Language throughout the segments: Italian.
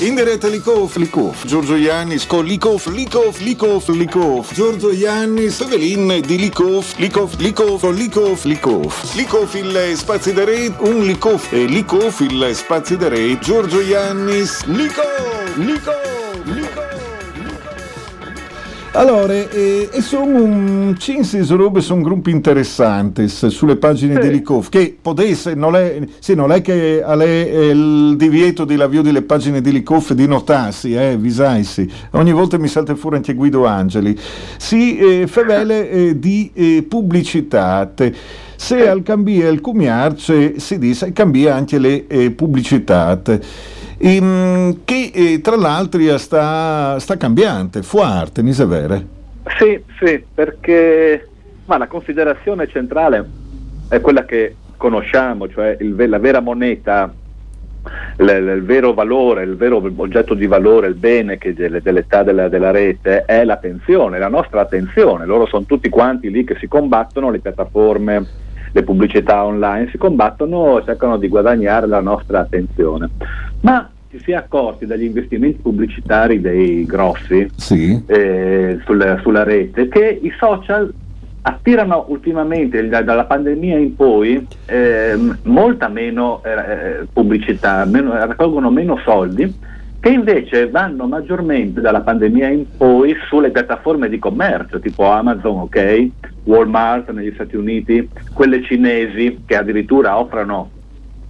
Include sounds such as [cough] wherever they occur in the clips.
In diretta Likoff, Likoff, Giorgio Iannis con Likoff, Likoff, Likoff, Likoff, Giorgio Iannis, Evelin di Likoff, Likoff, Likoff, Likoff, Likoff, Likoff il spazio da re, un Likoff e Likoff il spazio da re, Giorgio Iannis, Likoff, Likoff. Allora, eh, e sono un cinque robe, sono gruppi interessanti sulle pagine sì. di Likov, che potesse, non è, sì, non è che ha il divieto di lavio delle pagine di Likov di notarsi, eh, visaisi, ogni volta mi salta fuori anche Guido Angeli, si eh, fevele eh, di eh, pubblicità. Se al cambiare il cumiarce si dice cambia anche le eh, pubblicità ehm, che eh, tra l'altro sta, sta cambiando, forte, mi sa vere? Sì, sì, perché ma la considerazione centrale è quella che conosciamo, cioè il, la vera moneta, il, il, vero valore, il vero oggetto di valore, il bene delle, dell'età della, della, rete è l'attenzione, la nostra attenzione. Loro sono tutti quanti lì che si combattono, le piattaforme, le pubblicità online, si combattono e cercano di guadagnare la nostra attenzione ma ci si è accorti dagli investimenti pubblicitari dei grossi sì. eh, sulla, sulla, rete che i social attirano ultimamente dalla pandemia in poi eh, molta meno eh, pubblicità, meno, raccolgono meno soldi che invece vanno maggiormente dalla pandemia in poi sulle piattaforme di commercio tipo Amazon, ok, Walmart negli Stati Uniti, quelle cinesi che addirittura offrono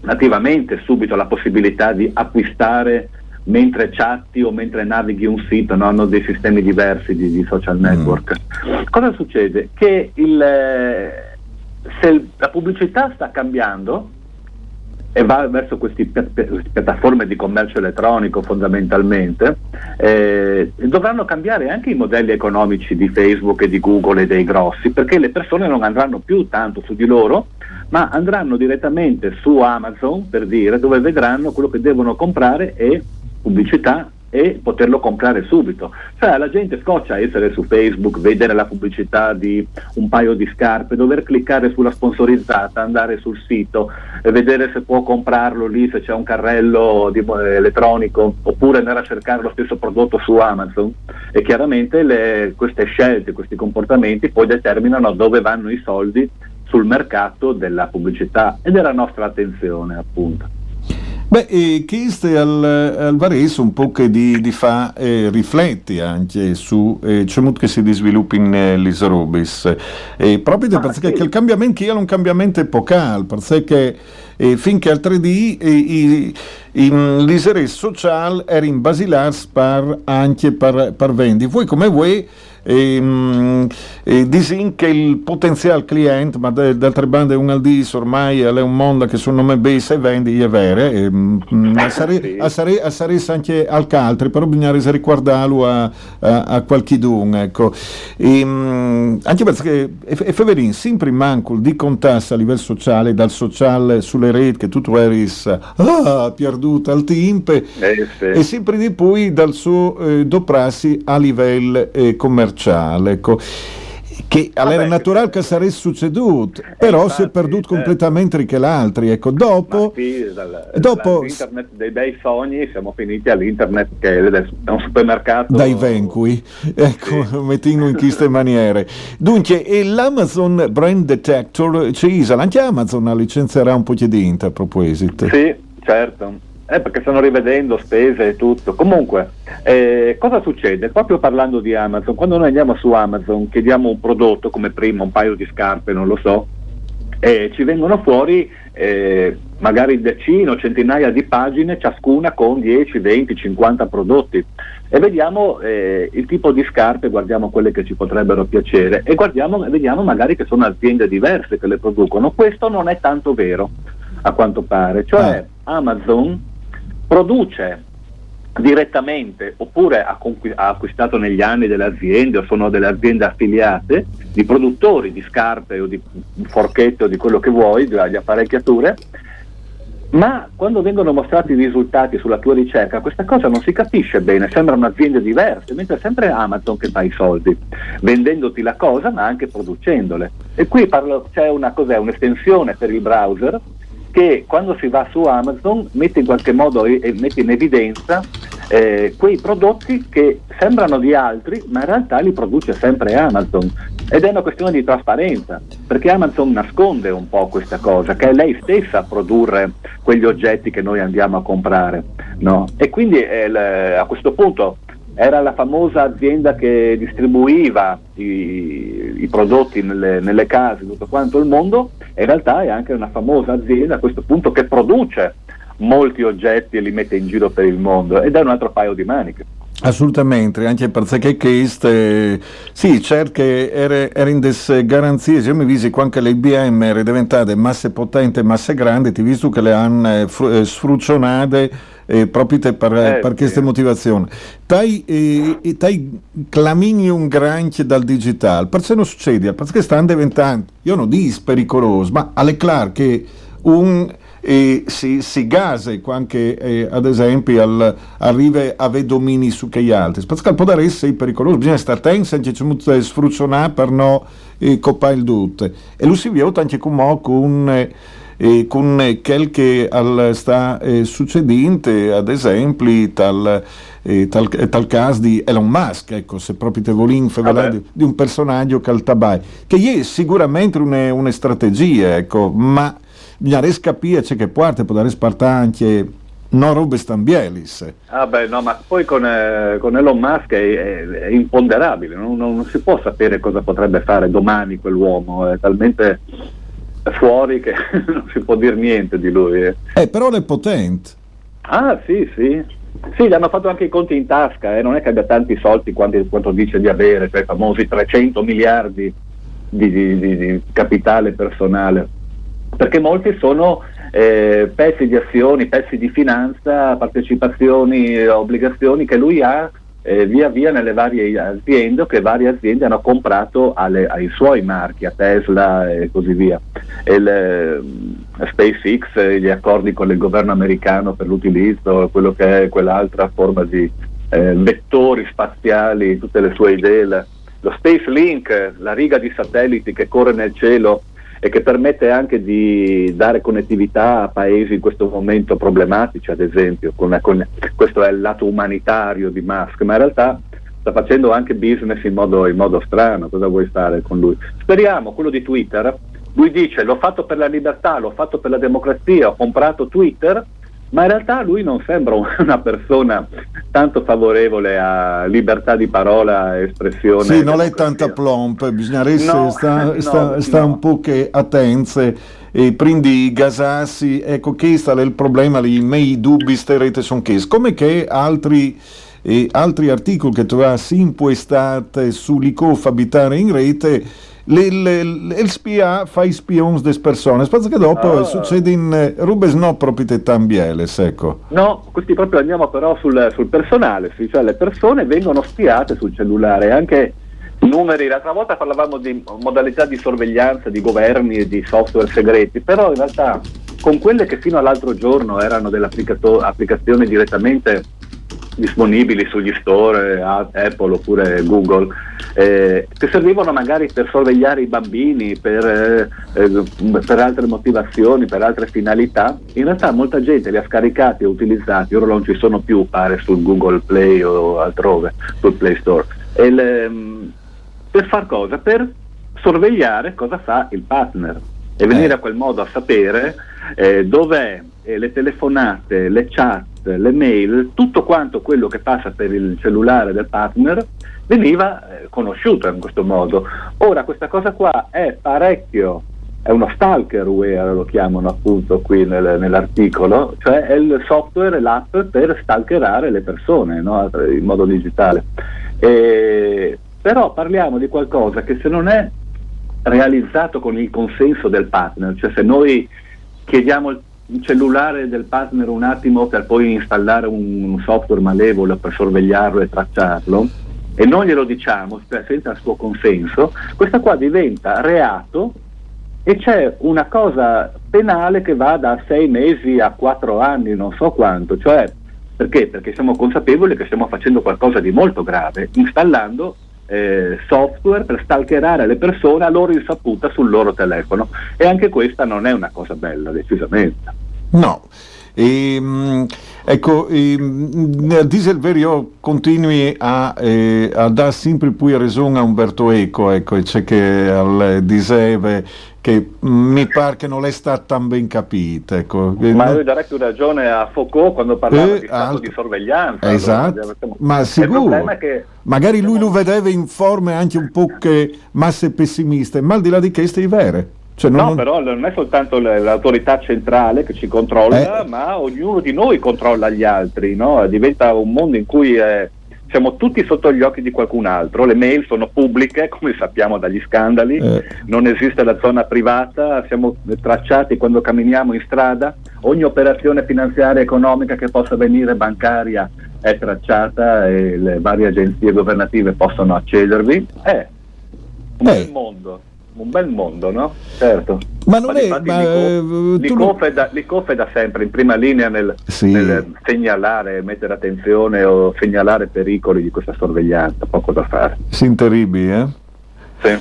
nativamente subito la possibilità di acquistare mentre chatti o mentre navighi un sito, no? hanno dei sistemi diversi di, di social mm. network. Mm. Cosa succede? Che il, eh, se la pubblicità sta cambiando e va verso queste piattaforme di commercio elettronico fondamentalmente, eh, dovranno cambiare anche i modelli economici di Facebook e di Google e dei grossi, perché le persone non andranno più tanto su di loro, ma andranno direttamente su Amazon per dire dove vedranno quello che devono comprare e pubblicità e poterlo comprare subito. Cioè la gente scoccia essere su Facebook, vedere la pubblicità di un paio di scarpe, dover cliccare sulla sponsorizzata, andare sul sito e vedere se può comprarlo lì, se c'è un carrello di, eh, elettronico, oppure andare a cercare lo stesso prodotto su Amazon. E chiaramente le, queste scelte, questi comportamenti poi determinano dove vanno i soldi sul mercato della pubblicità e della nostra attenzione appunto. Beh, e questo al, al Varese un po' che di, di fa eh, rifletti anche su eh, ciò che si sviluppa in eh, l'Isrobis. Eh, proprio ah, perché sì. il cambiamento è un cambiamento epocale, perché eh, finché al 3D eh, l'Isere social era in basilars per, anche per, per vendi. Voi come vuoi e, mh, e disin che il potenziale cliente, ma d'altre bande un aldis ormai è un mondo che sono me base e vendi è vero, e, mh, a sarei anche al caltri, però bisogna riguardarlo a, a, a qualche dun, ecco. E, mh, anche perché è, feverin, sempre manco di contasse a livello sociale, dal sociale sulle reti che tu eri ah, perduto al timpe, eh, sì. e sempre di poi dal suo eh, doprassi a livello eh, commerciale commerciale. Ecco che all'era naturale che sarebbe succeduto, eh, però infatti, si è perduto eh, completamente anche l'altri. Ecco, dopo, sì, dal, dopo l'internet dei bei sogni siamo finiti all'internet che è un supermercato. Dai venqui, ecco, [laughs] sì. mettino in queste maniere. Dunque, l'Amazon Brand Detector, c'è anche Amazon licenzierà un po' di a proposito. Sì, certo. Eh, perché stanno rivedendo spese e tutto. Comunque, eh, cosa succede? Proprio parlando di Amazon, quando noi andiamo su Amazon, chiediamo un prodotto come prima, un paio di scarpe, non lo so, e ci vengono fuori eh, magari decine o centinaia di pagine, ciascuna con 10, 20, 50 prodotti. E vediamo eh, il tipo di scarpe, guardiamo quelle che ci potrebbero piacere e guardiamo, vediamo magari che sono aziende diverse che le producono. Questo non è tanto vero, a quanto pare. Cioè, ah. Amazon produce direttamente oppure ha, acquistato negli anni delle aziende o sono delle aziende affiliate di produttori di scarpe o di forchette o di quello che vuoi, di apparecchiature, ma quando vengono mostrati i risultati sulla tua ricerca questa cosa non si capisce bene, sembrano aziende diverse, mentre è sempre Amazon che fa i soldi, vendendoti la cosa ma anche producendole. E qui parlo, c'è una, un'estensione per il browser che quando si va su Amazon mette in qualche modo e, mette in evidenza eh, quei prodotti che sembrano di altri, ma in realtà li produce sempre Amazon. Ed è una questione di trasparenza, perché Amazon nasconde un po' questa cosa, che è lei stessa a produrre quegli oggetti che noi andiamo a comprare. No? E quindi eh, a questo punto era la famosa azienda che distribuiva i, i prodotti nelle, nelle, case di tutto quanto il mondo, in realtà è anche una famosa azienda a questo punto che produce molti oggetti e li mette in giro per il mondo. Ed è un altro paio di maniche. Assolutamente, anche perché questo, sì, certo era, era in garanzie, io mi visi quando le IBM erano diventate masse potenti, masse grandi, ti visto che le hanno eh, sfrucionate eh, proprio per, eh, per queste motivazioni. Tai, eh, tai clamini un granchio dal digitale, perché non succede? Perché stanno diventando, io non dico pericoloso, ma è chiaro che un e si, si gasa anche eh, ad esempio al, arriva a avere domini su che gli altri perché può essere pericoloso bisogna stare attenti se sfruzzonare per non eh, coppare il tutto e lui si vede anche con, con eh, e con quel che al, sta eh, succedendo, ad esempio, tal, eh, tal, tal, caso di Elon Musk, ecco, se proprio te volin ah di, di un personaggio caltabai, che è sicuramente una, una strategia, ecco, ma bisogna capire che parte può dare anche non robe stambielis. Ah beh, no, ma poi con, eh, con Elon Musk è, è, è imponderabile, non, non, non, si può sapere cosa potrebbe fare domani quell'uomo, è talmente fuori che [laughs] non si può dire niente di lui. Eh, eh però è potente. Ah sì, sì. Sì, gli hanno fatto anche i conti in tasca, eh. non è che abbia tanti soldi quanto, quanto dice di avere, cioè i famosi 300 miliardi di, di, di, di capitale personale, perché molti sono eh, pezzi di azioni, pezzi di finanza, partecipazioni, obbligazioni che lui ha eh, via via nelle varie aziende che varie aziende hanno comprato alle, ai suoi marchi, a Tesla e così via. E le, eh, SpaceX, eh, gli accordi con il governo americano per l'utilizzo, quello che è quell'altra forma di eh, vettori spaziali, tutte le sue idee, lo Space Link, la riga di satelliti che corre nel cielo e che permette anche di dare connettività a paesi in questo momento problematici, ad esempio, con, con, questo è il lato umanitario di Musk, ma in realtà sta facendo anche business in modo, in modo strano, cosa vuoi fare con lui? Speriamo, quello di Twitter, lui dice l'ho fatto per la libertà, l'ho fatto per la democrazia, ho comprato Twitter, ma in realtà lui non sembra [laughs] una persona tanto favorevole a libertà di parola e espressione. Sì, non è tanta plomp, bisognerebbe no, stare [laughs] sta, sta no. un po' che attenze e prendi gasassi, ecco questo è il problema, i miei dubbi sterete sono che come che altri e altri articoli che trovassi impuestate sull'ICOF abitare in rete il spia fa i spions des persone, spazio che dopo uh, succede in eh, rubes no proprietà bieles, ecco. No, questi proprio andiamo però sul, sul personale, cioè le persone vengono spiate sul cellulare, anche numeri, l'altra volta parlavamo di modalità di sorveglianza di governi e di software segreti, però in realtà con quelle che fino all'altro giorno erano delle applicazioni direttamente disponibili sugli store Apple oppure Google eh, che servivano magari per sorvegliare i bambini per, eh, eh, per, altre motivazioni, per altre finalità. In realtà molta gente li ha scaricati e utilizzati ora non ci sono più pare sul Google Play o altrove sul Play Store. Le, ehm, per far cosa? per sorvegliare cosa fa il partner e venire a quel modo a sapere eh, dov'è eh, le telefonate, le chat, le mail, tutto quanto quello che passa per il cellulare del partner veniva eh, conosciuto in questo modo. Ora questa cosa qua è parecchio, è uno stalkerware lo chiamano appunto qui nel, nell'articolo, cioè è il software, l'app per stalkerare le persone no? in modo digitale. E, però parliamo di qualcosa che se non è realizzato con il consenso del partner, cioè se noi chiediamo il cellulare del partner un attimo per poi installare un software malevolo per sorvegliarlo e tracciarlo e non glielo diciamo senza il suo consenso, questa qua diventa reato e c'è una cosa penale che va da sei mesi a quattro anni, non so quanto, cioè perché? Perché siamo consapevoli che stiamo facendo qualcosa di molto grave, installando eh, software per stalkerare le persone a loro insaputa sul loro telefono e anche questa non è una cosa bella decisamente. No. E, mh, ecco, e, mh, Dieselver io continui a, eh, a dare sempre più ragione a Umberto Eco, ecco, c'è che al Diseve che mi pare che non è stata tan ben capita. Ecco. Ma io darei più ragione a Foucault quando parlava eh, di stato alt... di sorveglianza. Esatto, allora, ma sicuro. Che... Magari lui lo vedeva in forme anche un po' che masse pessimiste, ma al di là di queste è vere. Cioè non, no, non... però non è soltanto l'autorità centrale che ci controlla, eh. ma ognuno di noi controlla gli altri, no? diventa un mondo in cui è, siamo tutti sotto gli occhi di qualcun altro, le mail sono pubbliche, come sappiamo dagli scandali, eh. non esiste la zona privata, siamo tracciati quando camminiamo in strada, ogni operazione finanziaria e economica che possa venire bancaria è tracciata e le varie agenzie governative possono accedervi. È un eh. bel mondo un bel mondo, no? Certo. Ma non ma è... Ma, l'ICOF, è da, l'ICOF è da sempre in prima linea nel, sì. nel, segnalare, mettere attenzione o segnalare pericoli di questa sorveglianza, poco da fare. Sin terribili, eh? Sì.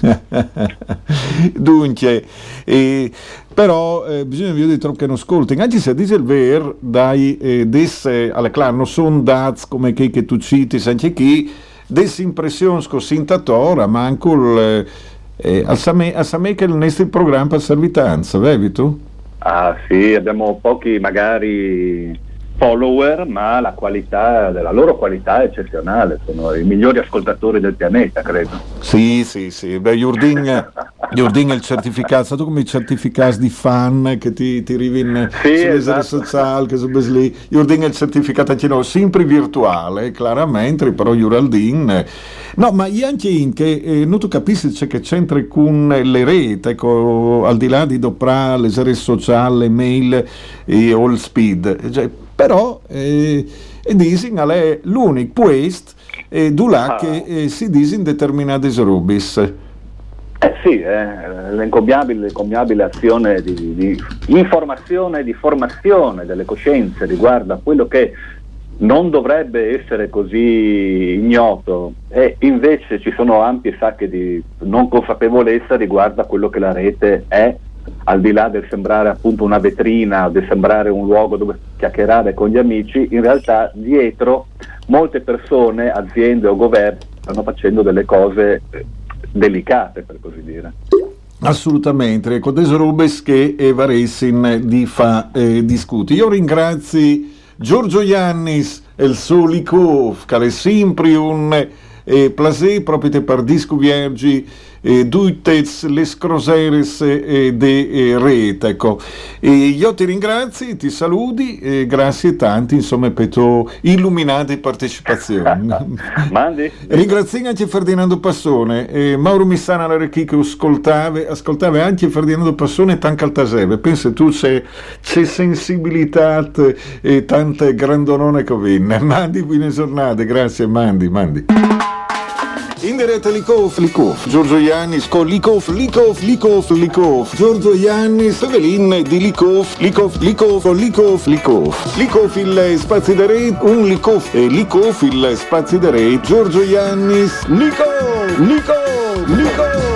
[laughs] Dunque, eh, però eh, bisogna vedere che non ascolti, anche se dice il vero, dai, eh, desse, alle clar, non sono dati come che, che tu citi, anche chi, desse impressioni così ma anche il eh, a Samè che il nostro programma per servitanza, vedi tu? Ah sì, abbiamo pochi magari follower, ma la qualità della loro qualità è eccezionale, sono i migliori ascoltatori del pianeta, credo. Sì, sì, sì. Beh, Jurdin, è il certificato, tu come i certificati di fan che ti, ti arrivi in sì, sulle esatto. sociali, che sono lì. Jurdin è il certificato anche no, sempre virtuale, chiaramente, però Juraldin. No, ma anche in che eh, non tu capisci c'è che c'entra con le reti, ecco, al di là di doprà le reti sociali, mail e all speed. Cioè, però eh, disin è l'unico puest eh, là ah. che si disin determinate rubis. Eh sì, eh, l'encomiabile azione di, di informazione e di formazione delle coscienze riguardo a quello che non dovrebbe essere così ignoto e invece ci sono ampie sacche di non consapevolezza riguardo a quello che la rete è al di là del sembrare appunto una vetrina, del sembrare un luogo dove chiacchierare con gli amici, in realtà dietro molte persone, aziende o governi stanno facendo delle cose eh, delicate, per così dire. Assolutamente, con ecco, Rubes che Eva Ressin di fa eh, discuti. Io ringrazio Giorgio Iannis e il suo Likov, eh, placer proprio per discuviergi eh, duitez les croseres eh, de eh, rete. Ecco. E io ti ringrazio, ti saluti e grazie tanti insomma per tu illuminate partecipazione. [laughs] Mandi. Ringrazio anche Ferdinando Passone, eh, Mauro Missana la che ascoltava, ascoltava anche Ferdinando Passone e Tan Caltaseve. Pensa tu c'è, c'è sensibilità e tante grandonone che vinne. [laughs] Mandi buone giornate, grazie Mandi, Mandi. In diretta Likov, Likov, Giorgio Iannis con Likov, Likov, Likov, Likov, Giorgio Iannis, Evelin di Likov, Likov, Likov, Likov, Likov, Likov il spazio da re, un Likov. E Likov il spazio da re, Giorgio Iannis, Likov, Likov, Likov.